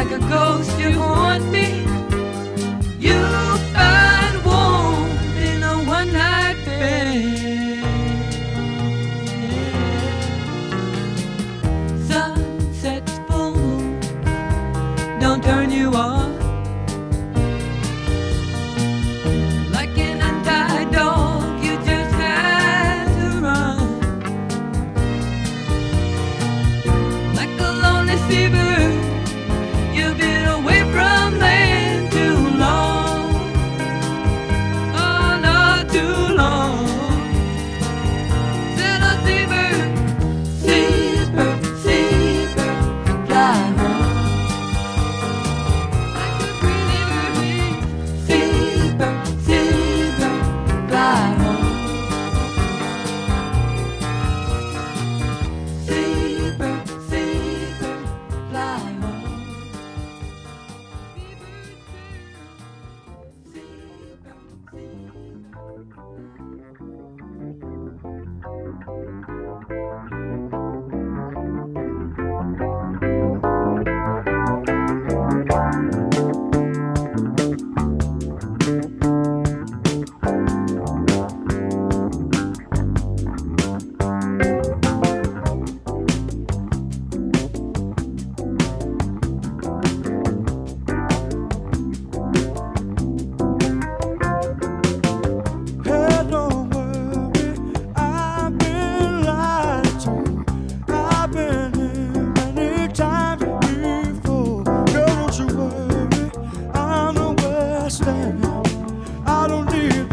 Like a ghost, you haunt me. I don't need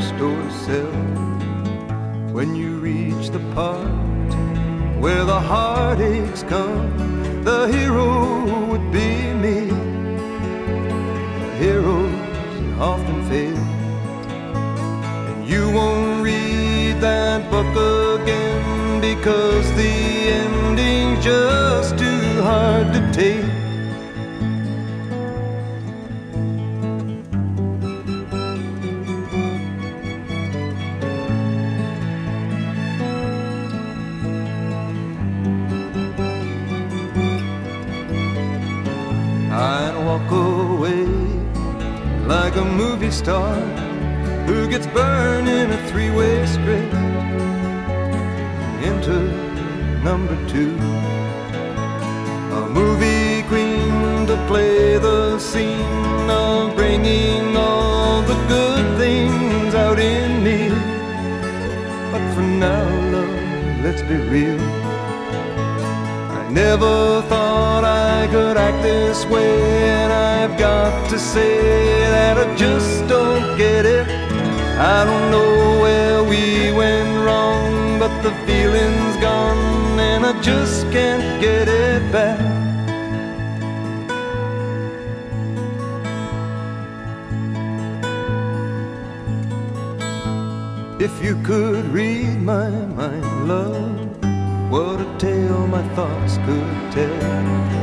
drugstores sell. When you reach the part where the heartaches come, the hero would be me. The heroes often fail, and you won't read that book again because the ending's just too hard to take. Star who gets burned in a three-way script into number two. A movie queen to play the scene of bringing all the good things out in me. But for now, love, let's be real. I never thought I could act this way, I've got to say that I just don't get it. I don't know where we went wrong, but the feeling's gone, and I just can't get it back. If you could read my mind, love, what a tale my thoughts could tell.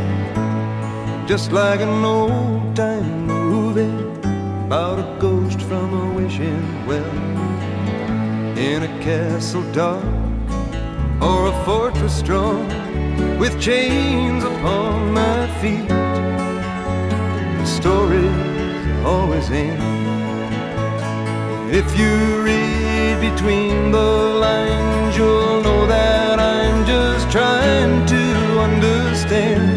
Just like an old time movie about a ghost from a wishing well in a castle dark or a fortress strong with chains upon my feet. The stories always end. If you read between the lines, you'll know that I'm just trying to understand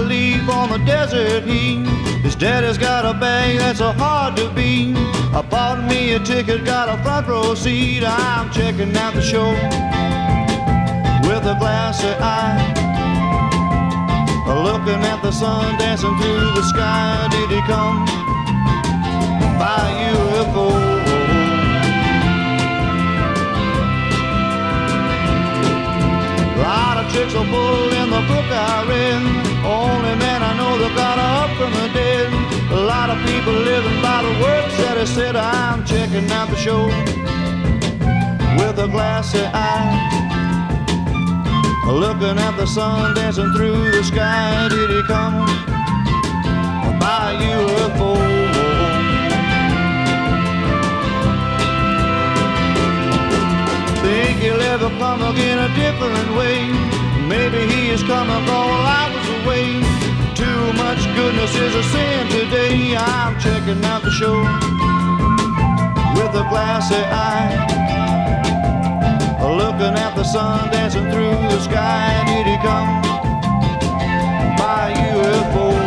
Leaf on the desert heat. His daddy's got a bag that's so hard to beat. I bought me a ticket, got a front row seat. I'm checking out the show with a glassy eye. Looking at the sun dancing through the sky. Did he come by UFO? Tricks are pulled in the book I read. Only man I know that got up from the dead. A lot of people living by the words that he said. I'm checking out the show with a glassy eye. Looking at the sun dancing through the sky. Did he come by UFO? think he'll ever come again a different way. Maybe he is coming up all I was away. Too much goodness is a sin today. I'm checking out the show with a glassy eye. Looking at the sun dancing through the sky. Did he come by UFO?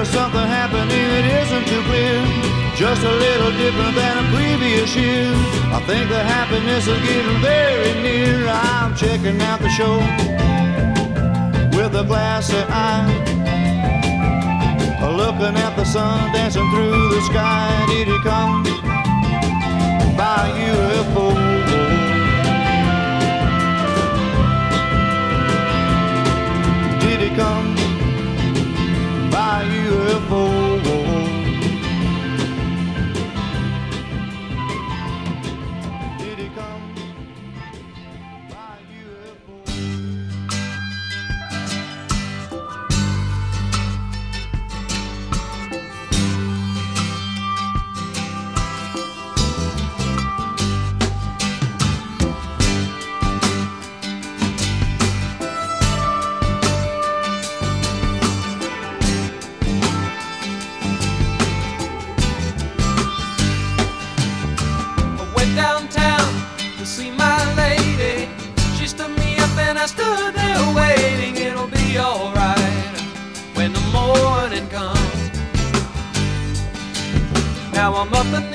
there is something happening that isn't too clear. Just a little different than a previous year. I think the happiness is getting very near. I'm checking out the show with a glassy eye. Looking at the sun dancing through the sky. Did it come by UFO? my UFO. warm up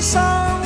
伤。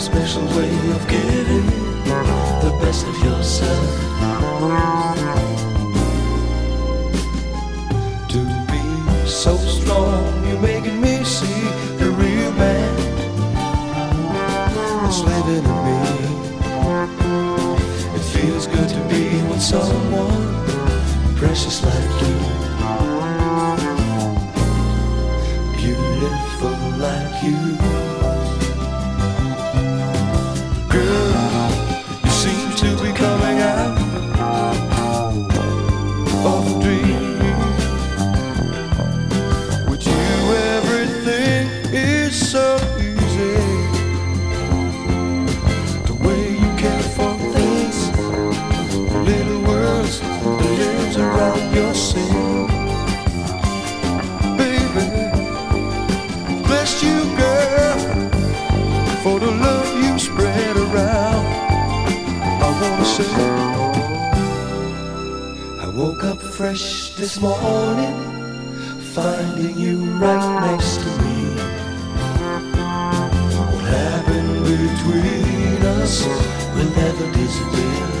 a special way of giving the best of yourself. To be so strong, you're making me see the real man that's living in me. It feels good to be with someone precious like you. Beautiful like you. Woke up fresh this morning, finding you right next to me. What happened between us will never disappear.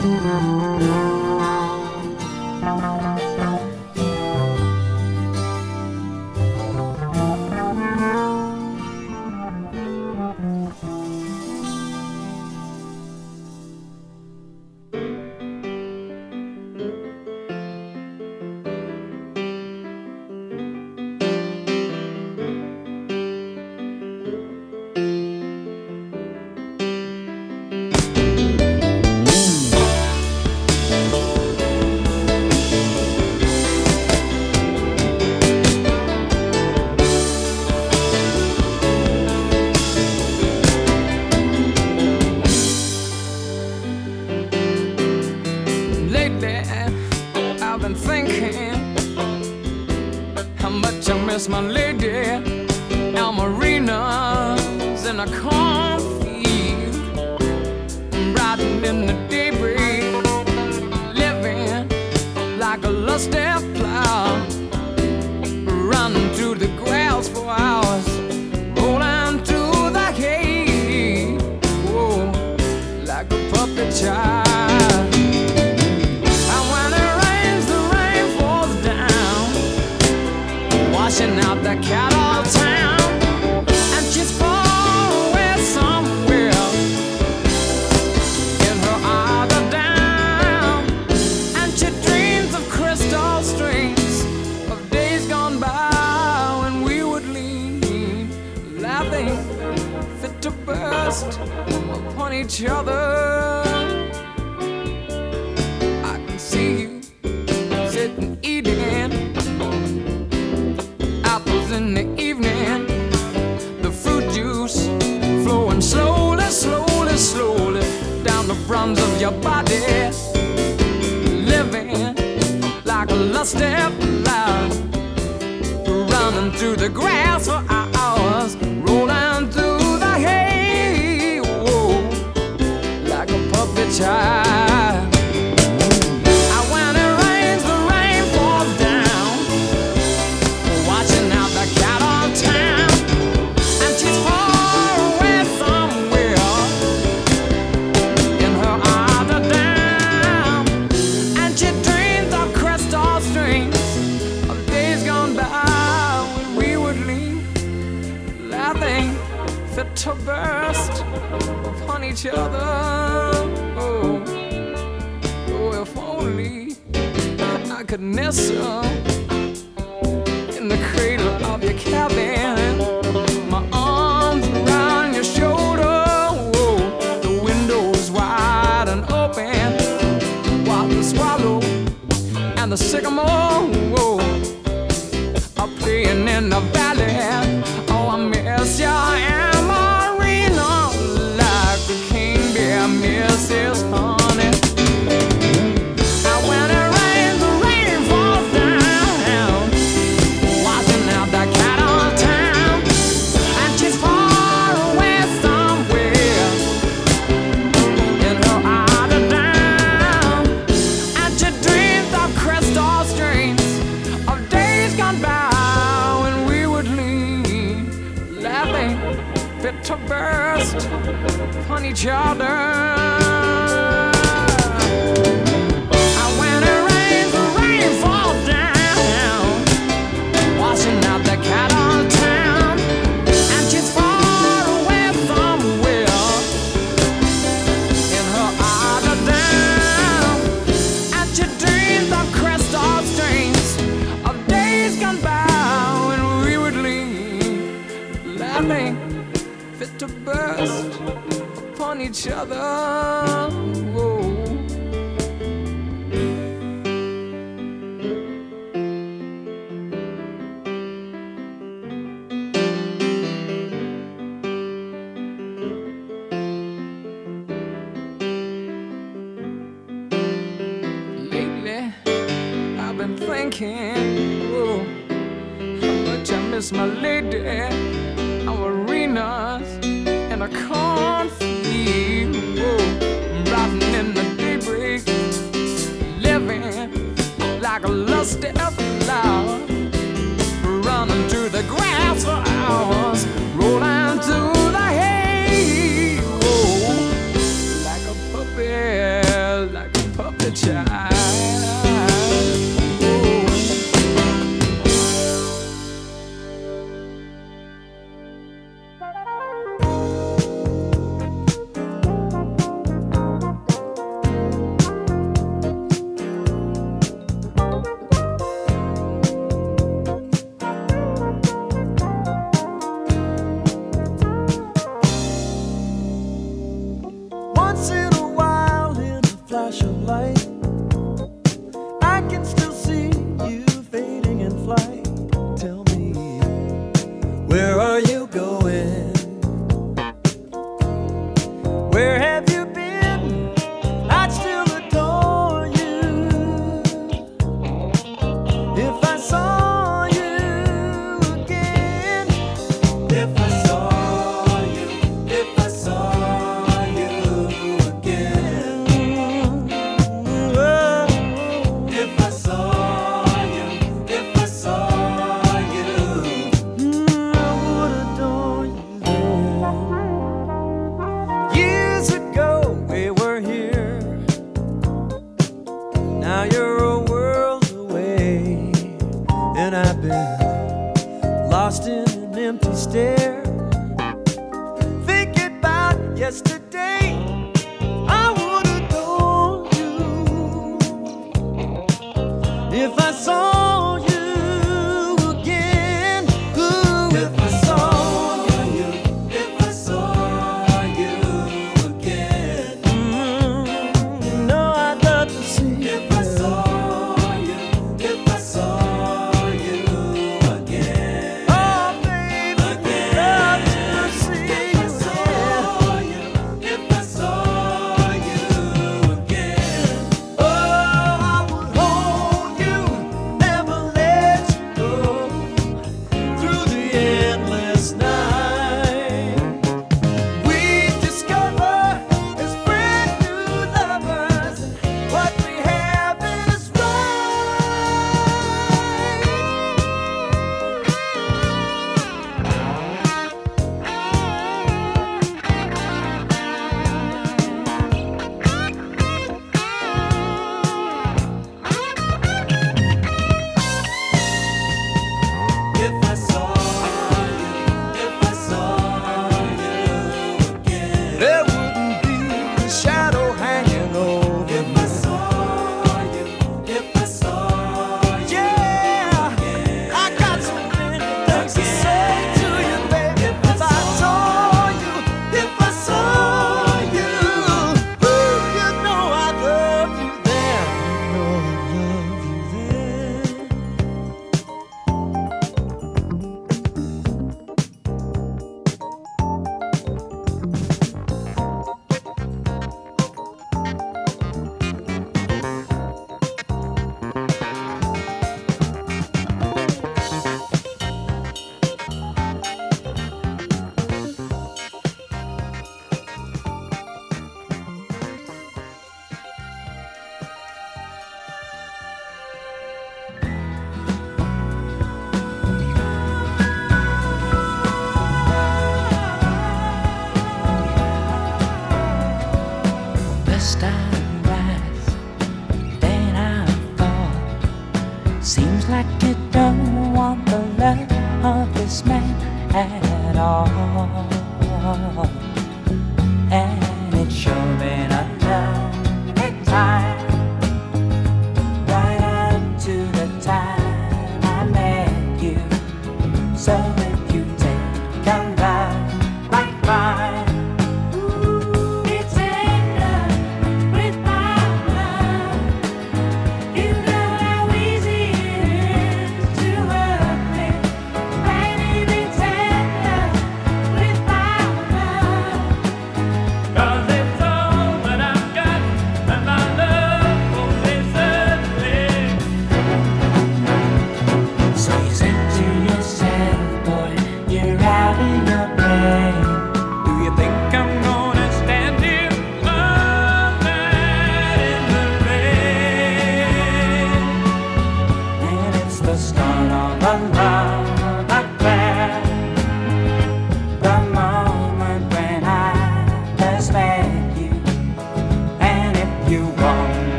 Thank you. in the evening. The fruit juice flowing slowly, slowly, slowly down the bronze of your body. Living like a lusty running through the grass. Oh, I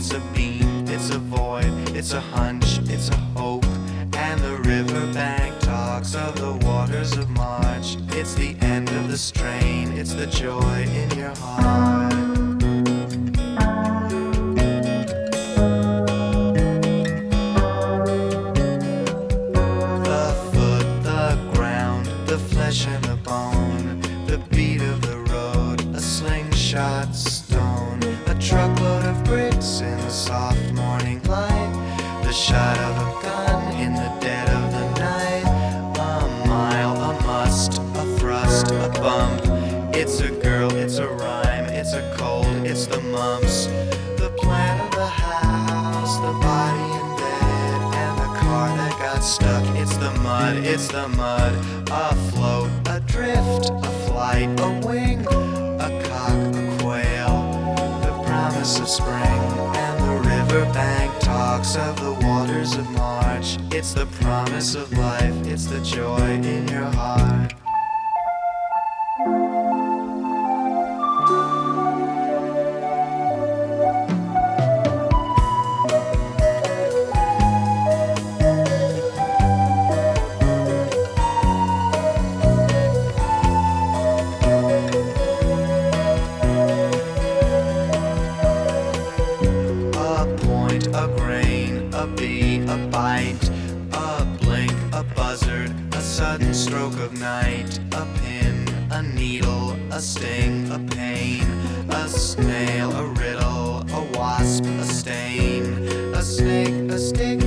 It's a beat, it's a void, it's a hunch, it's a hope. And the riverbank talks of the waters of March. It's the end of the strain, it's the joy in your heart. it's the mud. Afloat, adrift, a flight, a wing, a cock, a quail. The promise of spring and the riverbank talks of the waters of March. It's the promise of life, it's the joy in your heart. a sting, a pain, a snail, a riddle, a wasp, a stain, a snake, a stick.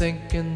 Touch.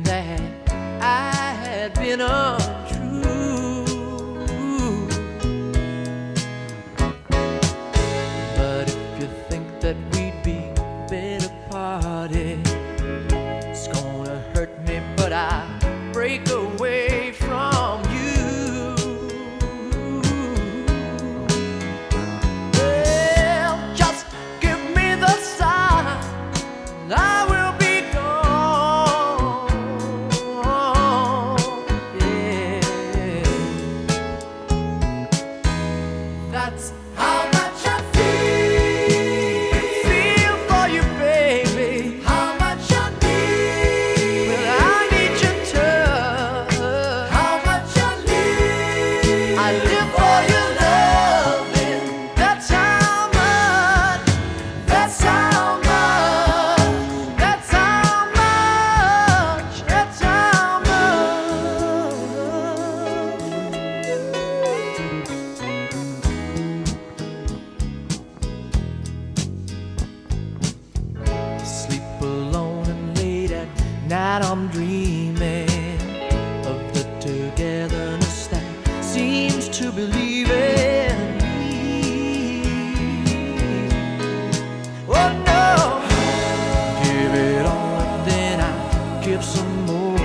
some more.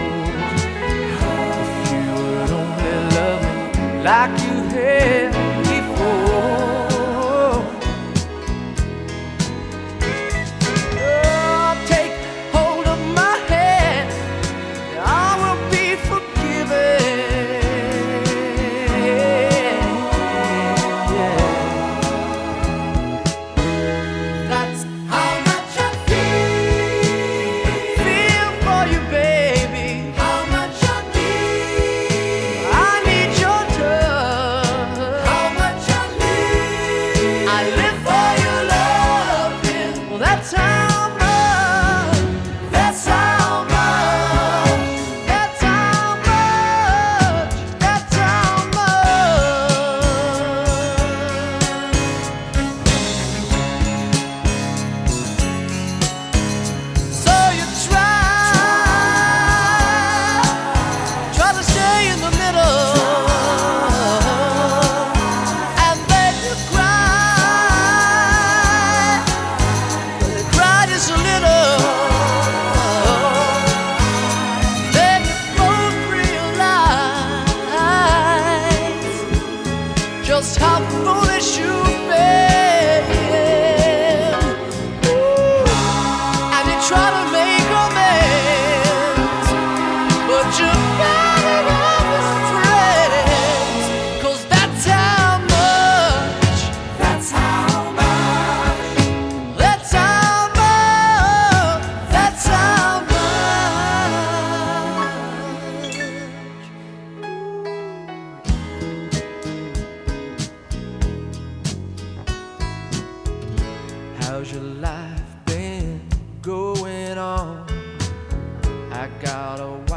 If you would only love me like you. How's your life been going on? I got a